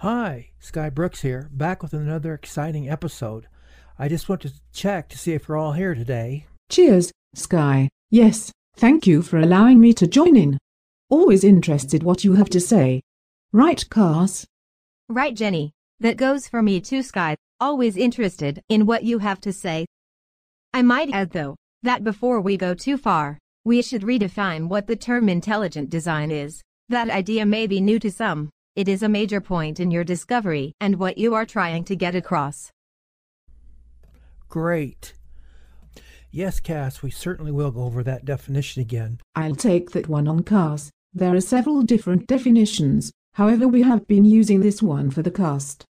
Hi, Sky Brooks here, back with another exciting episode. I just want to check to see if you're all here today. Cheers, Sky. Yes, thank you for allowing me to join in. Always interested what you have to say. Right, Cass? Right, Jenny. That goes for me too, Sky. Always interested in what you have to say. I might add, though, that before we go too far, we should redefine what the term intelligent design is. That idea may be new to some. It is a major point in your discovery and what you are trying to get across. Great. Yes, Cass, we certainly will go over that definition again. I'll take that one on Cass. There are several different definitions, however, we have been using this one for the cast.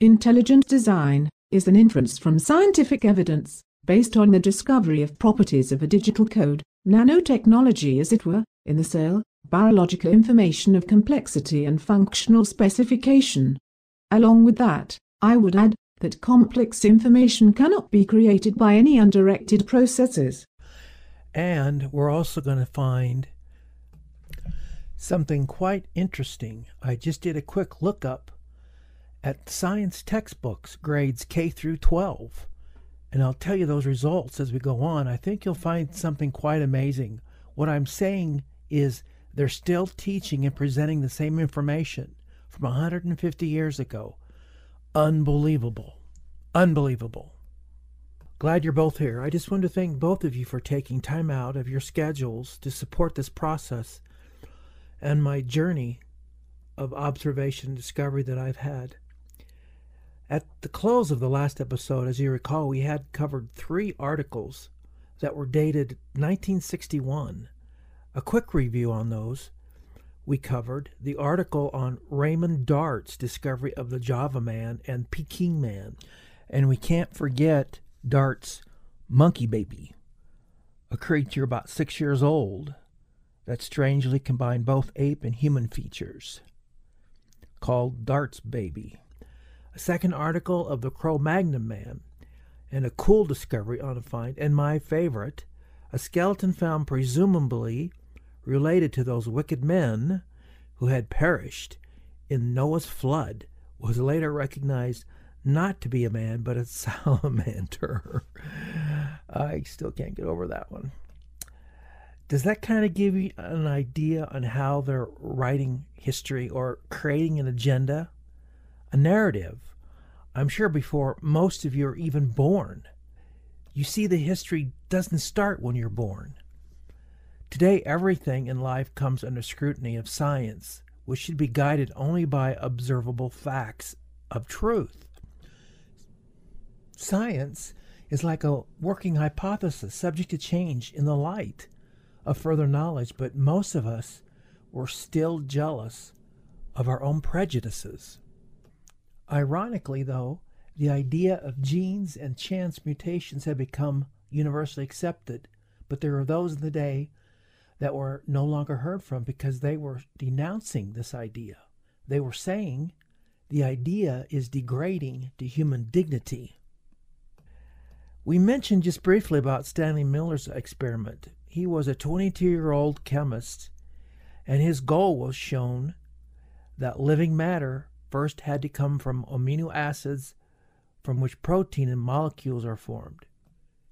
Intelligent design is an inference from scientific evidence based on the discovery of properties of a digital code, nanotechnology as it were, in the cell, biological information of complexity and functional specification. Along with that, I would add that complex information cannot be created by any undirected processes. And we're also going to find something quite interesting. I just did a quick lookup at science textbooks, grades K through 12. And I'll tell you those results as we go on. I think you'll find something quite amazing. What I'm saying is they're still teaching and presenting the same information from 150 years ago. Unbelievable. Unbelievable. Glad you're both here. I just want to thank both of you for taking time out of your schedules to support this process and my journey of observation and discovery that I've had. At the close of the last episode, as you recall, we had covered three articles that were dated 1961. A quick review on those we covered the article on Raymond Dart's discovery of the Java Man and Peking Man. And we can't forget Dart's monkey baby, a creature about six years old that strangely combined both ape and human features, called Dart's baby. A second article of the Cro Magnon Man, and a cool discovery on a find, and my favorite, a skeleton found presumably related to those wicked men who had perished in Noah's flood was later recognized not to be a man but a salamander. I still can't get over that one. Does that kind of give you an idea on how they're writing history or creating an agenda? A narrative. I'm sure before most of you are even born. You see, the history doesn't start when you're born. Today, everything in life comes under scrutiny of science, which should be guided only by observable facts of truth. Science is like a working hypothesis subject to change in the light of further knowledge, but most of us were still jealous of our own prejudices. Ironically, though, the idea of genes and chance mutations had become universally accepted, but there are those in the day that were no longer heard from because they were denouncing this idea. They were saying the idea is degrading to human dignity. We mentioned just briefly about Stanley Miller's experiment. He was a 22 year old chemist, and his goal was shown that living matter first had to come from amino acids from which protein and molecules are formed.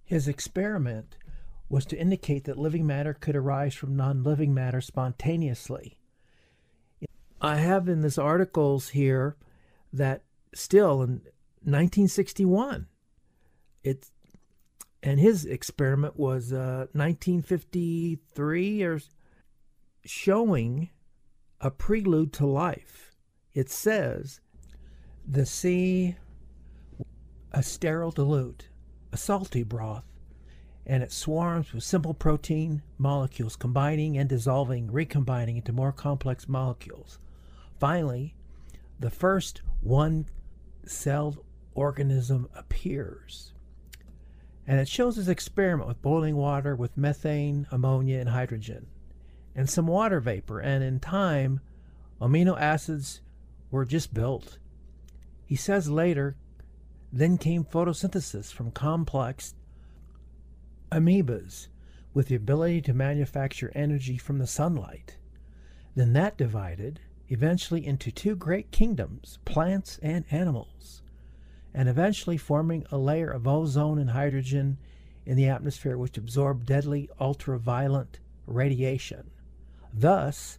His experiment was to indicate that living matter could arise from non living matter spontaneously. I have in this articles here that still in 1961, it and his experiment was uh, 1953 or showing a prelude to life. It says the sea, a sterile dilute, a salty broth, and it swarms with simple protein molecules combining and dissolving, recombining into more complex molecules. Finally, the first one celled organism appears. And it shows this experiment with boiling water with methane, ammonia, and hydrogen, and some water vapor. And in time, amino acids were just built. He says later, then came photosynthesis from complex amoebas with the ability to manufacture energy from the sunlight. Then that divided eventually into two great kingdoms, plants and animals, and eventually forming a layer of ozone and hydrogen in the atmosphere which absorb deadly ultraviolet radiation. Thus,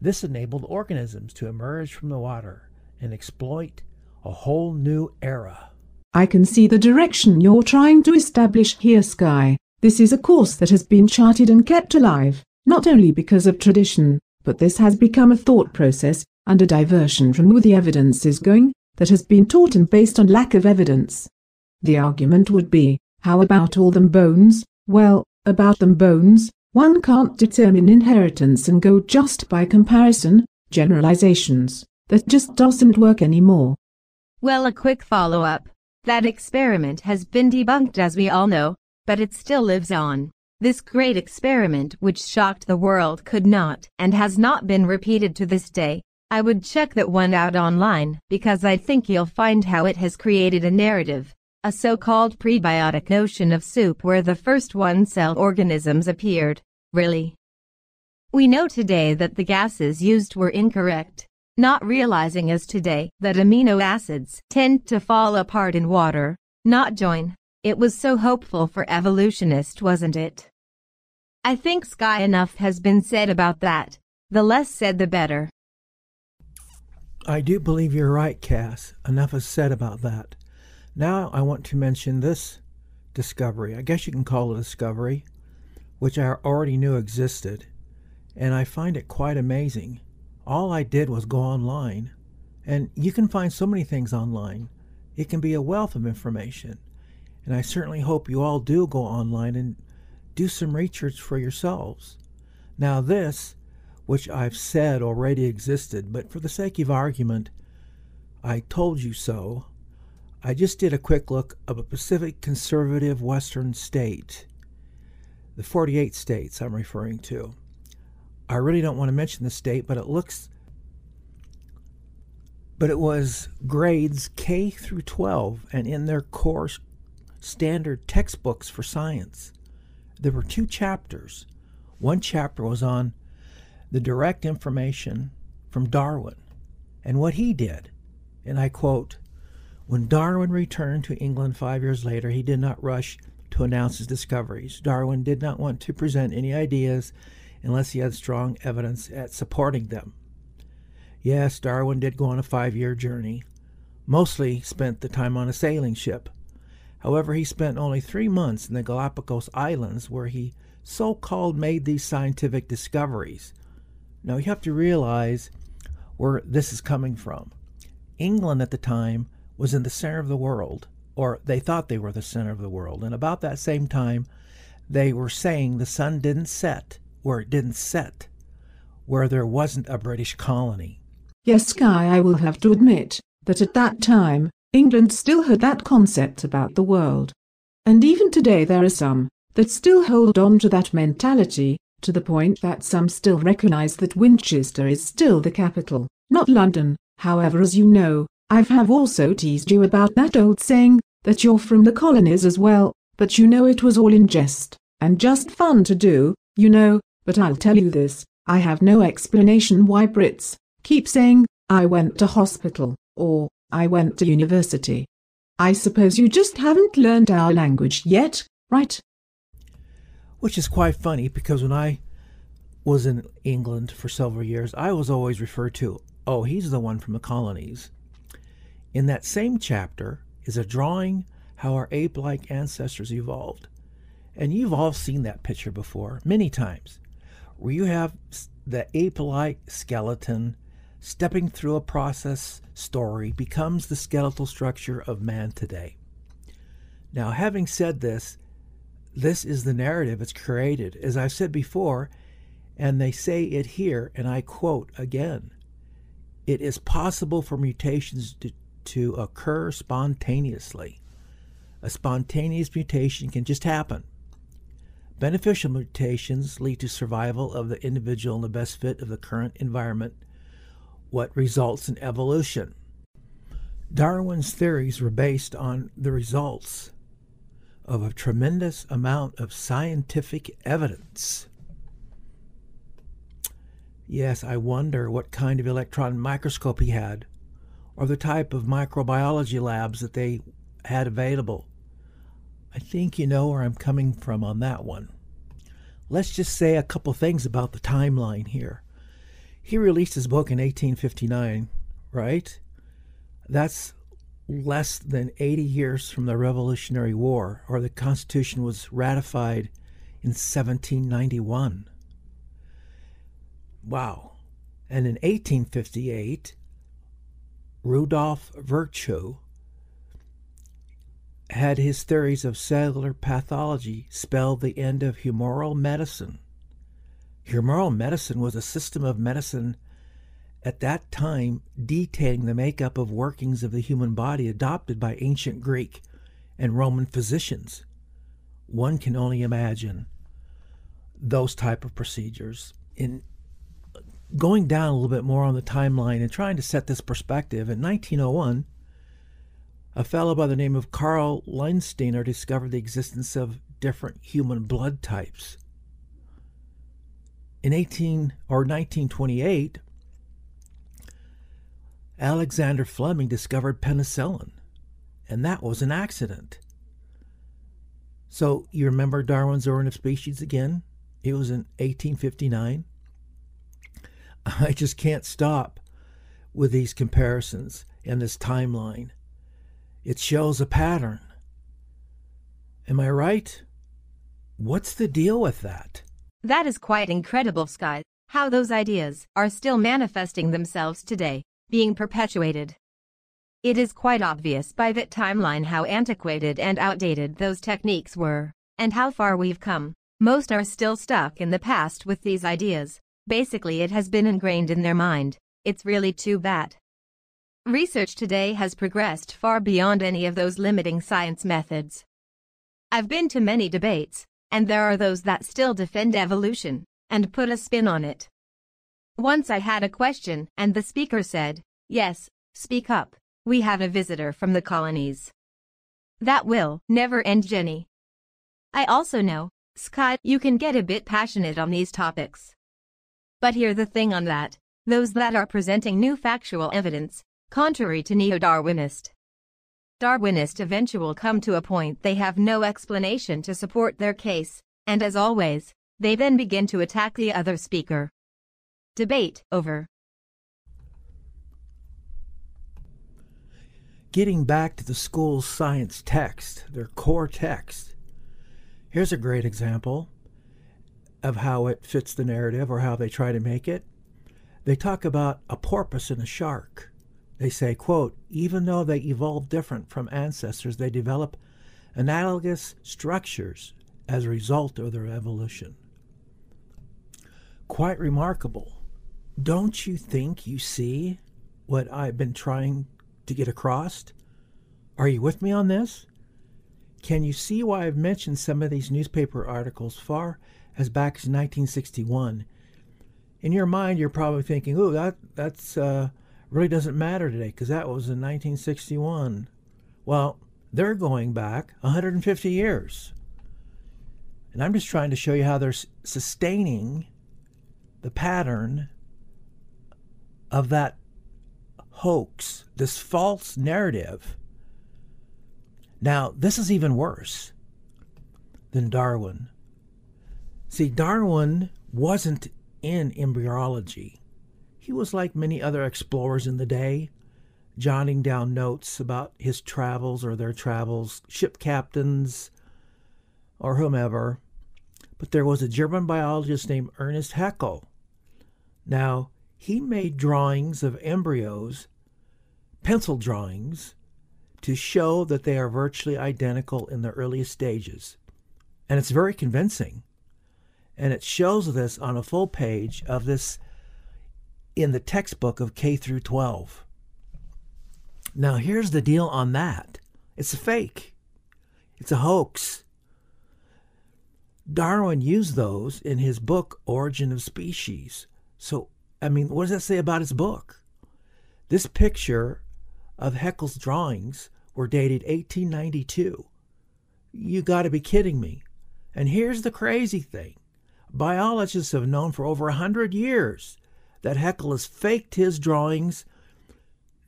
this enabled organisms to emerge from the water and exploit a whole new era. I can see the direction you're trying to establish here, Sky. This is a course that has been charted and kept alive, not only because of tradition, but this has become a thought process, and a diversion from where the evidence is going, that has been taught and based on lack of evidence. The argument would be, how about all them bones? Well, about them bones, one can't determine inheritance and go just by comparison, generalizations. That just doesn't work anymore. Well, a quick follow up. That experiment has been debunked as we all know, but it still lives on. This great experiment which shocked the world could not and has not been repeated to this day. I would check that one out online because I think you'll find how it has created a narrative, a so-called prebiotic notion of soup where the first one-cell organisms appeared. Really? We know today that the gases used were incorrect, not realizing as today that amino acids tend to fall apart in water, not join. It was so hopeful for evolutionists, wasn't it? I think sky enough has been said about that. The less said the better. I do believe you're right, Cass. Enough is said about that. Now I want to mention this discovery. I guess you can call it a discovery, which I already knew existed, and I find it quite amazing. All I did was go online, and you can find so many things online. It can be a wealth of information. And I certainly hope you all do go online and do some research for yourselves. Now, this, which I've said already existed, but for the sake of argument, I told you so. I just did a quick look of a Pacific conservative Western state, the 48 states I'm referring to. I really don't want to mention the state, but it looks but it was grades K through 12 and in their course standard textbooks for science. There were two chapters. One chapter was on the direct information from Darwin and what he did. And I quote When Darwin returned to England five years later, he did not rush to announce his discoveries. Darwin did not want to present any ideas unless he had strong evidence at supporting them. Yes, Darwin did go on a five year journey, mostly spent the time on a sailing ship. However, he spent only three months in the Galapagos Islands where he so called made these scientific discoveries. Now, you have to realize where this is coming from. England at the time was in the center of the world, or they thought they were the center of the world. And about that same time, they were saying the sun didn't set where it didn't set, where there wasn't a British colony. Yes, Sky, I will have to admit that at that time, England still had that concept about the world. And even today there are some that still hold on to that mentality, to the point that some still recognize that Winchester is still the capital, not London. However, as you know, I have also teased you about that old saying, that you're from the colonies as well, but you know it was all in jest, and just fun to do, you know, but I'll tell you this, I have no explanation why Brits keep saying, I went to hospital, or I went to university. I suppose you just haven't learned our language yet, right? Which is quite funny because when I was in England for several years, I was always referred to, oh, he's the one from the colonies. In that same chapter is a drawing how our ape like ancestors evolved. And you've all seen that picture before, many times, where you have the ape like skeleton stepping through a process story becomes the skeletal structure of man today. Now, having said this, this is the narrative it's created. As I've said before, and they say it here, and I quote again it is possible for mutations to, to occur spontaneously. A spontaneous mutation can just happen. Beneficial mutations lead to survival of the individual in the best fit of the current environment what results in evolution. Darwin's theories were based on the results of a tremendous amount of scientific evidence. Yes, I wonder what kind of electron microscope he had, or the type of microbiology labs that they had available. I think you know where I'm coming from on that one. Let's just say a couple things about the timeline here. He released his book in 1859, right? That's less than 80 years from the Revolutionary War, or the Constitution was ratified in 1791. Wow. And in 1858, Rudolf Virchow had his theories of cellular pathology spell the end of humoral medicine. Humoral medicine was a system of medicine at that time detailing the makeup of workings of the human body adopted by ancient Greek and Roman physicians. One can only imagine those type of procedures. In going down a little bit more on the timeline and trying to set this perspective, in 1901, a fellow by the name of Carl Landsteiner discovered the existence of different human blood types. In 18 or 1928, Alexander Fleming discovered penicillin, and that was an accident. So you remember Darwin's Origin of Species again? It was in 1859. I just can't stop with these comparisons and this timeline. It shows a pattern. Am I right? What's the deal with that? That is quite incredible, Scott, how those ideas are still manifesting themselves today, being perpetuated. It is quite obvious by that timeline how antiquated and outdated those techniques were, and how far we've come. Most are still stuck in the past with these ideas. Basically, it has been ingrained in their mind. It's really too bad. Research today has progressed far beyond any of those limiting science methods. I've been to many debates, and there are those that still defend evolution and put a spin on it. Once I had a question, and the speaker said, Yes, speak up. We have a visitor from the colonies. That will never end, Jenny. I also know, Scott, you can get a bit passionate on these topics. But here's the thing on that those that are presenting new factual evidence contrary to neo-Darwinist. Darwinist eventual come to a point they have no explanation to support their case, and as always, they then begin to attack the other speaker. Debate over. Getting back to the school's science text, their core text, here's a great example of how it fits the narrative or how they try to make it. They talk about a porpoise and a shark. They say, quote, even though they evolved different from ancestors, they develop analogous structures as a result of their evolution. Quite remarkable. Don't you think you see what I've been trying to get across? Are you with me on this? Can you see why I've mentioned some of these newspaper articles far as back as 1961? In your mind, you're probably thinking, "Oh, that that's uh, really doesn't matter today because that was in 1961. Well, they're going back 150 years. And I'm just trying to show you how they're sustaining the pattern of that hoax, this false narrative. Now, this is even worse than Darwin. See, Darwin wasn't in embryology. He was like many other explorers in the day, jotting down notes about his travels or their travels, ship captains or whomever. But there was a German biologist named Ernest Haeckel. Now, he made drawings of embryos, pencil drawings, to show that they are virtually identical in the earliest stages. And it's very convincing. And it shows this on a full page of this in the textbook of K through 12. Now, here's the deal on that it's a fake, it's a hoax. Darwin used those in his book, Origin of Species. So, I mean, what does that say about his book? This picture of Haeckel's drawings were dated 1892. You got to be kidding me. And here's the crazy thing biologists have known for over a 100 years that Haeckel has faked his drawings.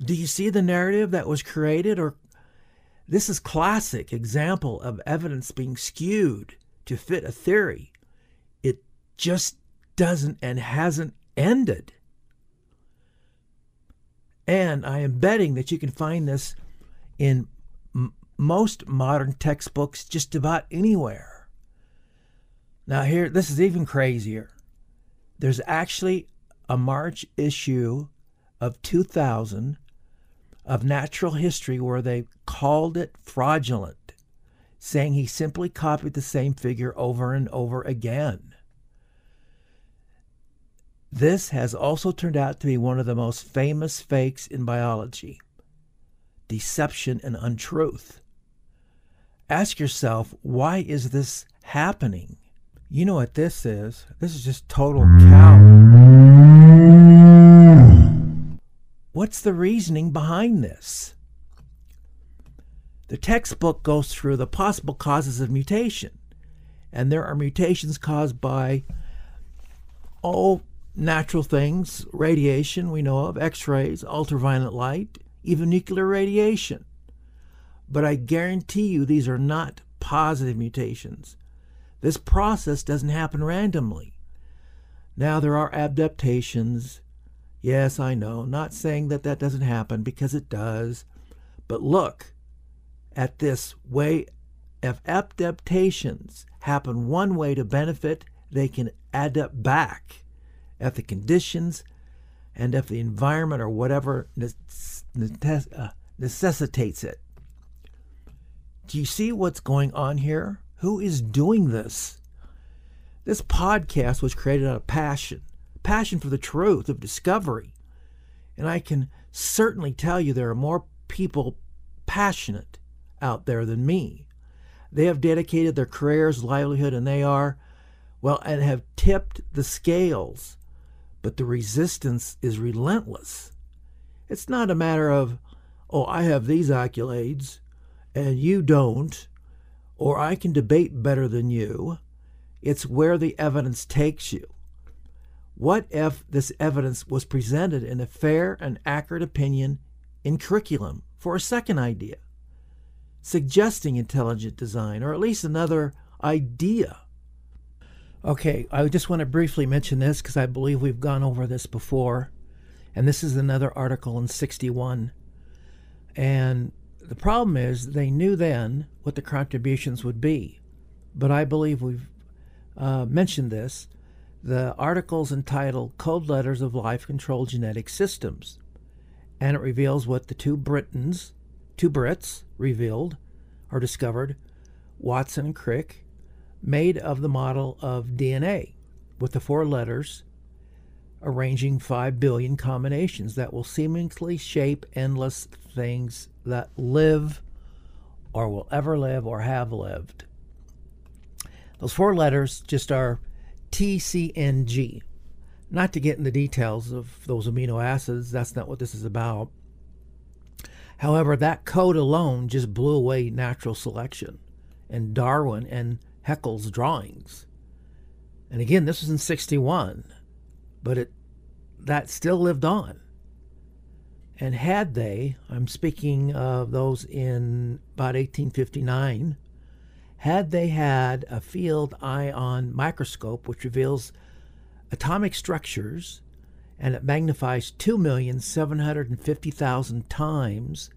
Do you see the narrative that was created or this is classic example of evidence being skewed to fit a theory. It just doesn't and hasn't ended. And I am betting that you can find this in m- most modern textbooks just about anywhere. Now, here, this is even crazier. There's actually a March issue of 2000 of natural history where they called it fraudulent, saying he simply copied the same figure over and over again. This has also turned out to be one of the most famous fakes in biology deception and untruth. Ask yourself, why is this happening? You know what this is? This is just total cow. What's the reasoning behind this? The textbook goes through the possible causes of mutation, and there are mutations caused by, all natural things, radiation, we know of, X rays, ultraviolet light, even nuclear radiation. But I guarantee you these are not positive mutations. This process doesn't happen randomly. Now, there are adaptations. Yes, I know, not saying that that doesn't happen because it does. But look at this way if adaptations happen one way to benefit, they can adapt back if the conditions and if the environment or whatever uh, necessitates it. Do you see what's going on here? Who is doing this? This podcast was created out of passion passion for the truth, of discovery. And I can certainly tell you there are more people passionate out there than me. They have dedicated their careers, livelihood, and they are, well, and have tipped the scales but the resistance is relentless. It's not a matter of, oh, I have these accolades and you don't, or I can debate better than you. It's where the evidence takes you. What if this evidence was presented in a fair and accurate opinion in curriculum for a second idea, suggesting intelligent design, or at least another idea Okay, I just want to briefly mention this because I believe we've gone over this before. And this is another article in 61. And the problem is they knew then what the contributions would be. But I believe we've uh, mentioned this. The article's entitled Code Letters of Life Control Genetic Systems. And it reveals what the two Britons, two Brits, revealed or discovered Watson and Crick made of the model of DNA with the four letters arranging 5 billion combinations that will seemingly shape endless things that live or will ever live or have lived. Those four letters just are TCNG. Not to get in the details of those amino acids, that's not what this is about. However, that code alone just blew away natural selection and Darwin and Haeckel's drawings. And again, this was in 61, but it that still lived on. And had they, I'm speaking of those in about 1859, had they had a field ion microscope which reveals atomic structures and it magnifies 2,750,000 times,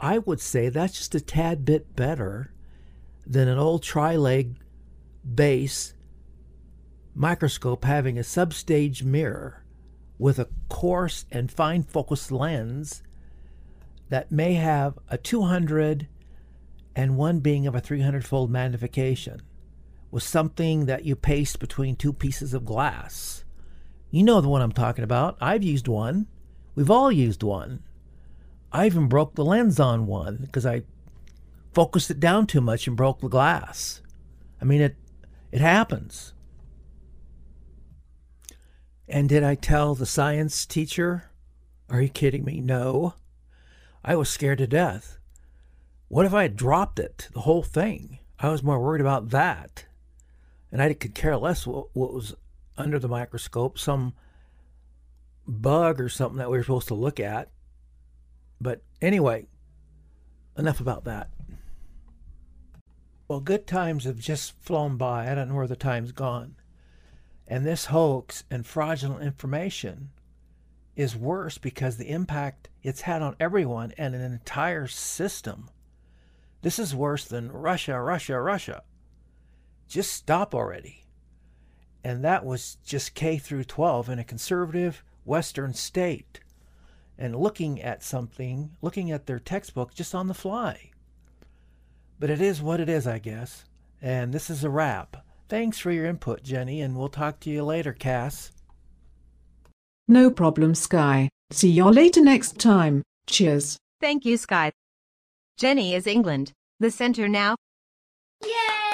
I would say that's just a tad bit better than an old tri-leg base microscope having a substage mirror with a coarse and fine focus lens that may have a 200 and one being of a 300 fold magnification was something that you paste between two pieces of glass. You know the one I'm talking about. I've used one. We've all used one. I even broke the lens on one because I focused it down too much and broke the glass. I mean, it it happens. And did I tell the science teacher? Are you kidding me? No. I was scared to death. What if I had dropped it, the whole thing? I was more worried about that. And I could care less what, what was under the microscope, some bug or something that we were supposed to look at. But anyway, enough about that. Well, good times have just flown by. I don't know where the time's gone. And this hoax and fraudulent information is worse because the impact it's had on everyone and an entire system. This is worse than Russia, Russia, Russia. Just stop already. And that was just K through 12 in a conservative Western state. And looking at something, looking at their textbook just on the fly. But it is what it is, I guess. And this is a wrap. Thanks for your input, Jenny, and we'll talk to you later, Cass. No problem, Sky. See y'all later next time. Cheers. Thank you, Sky. Jenny is England, the center now. Yay!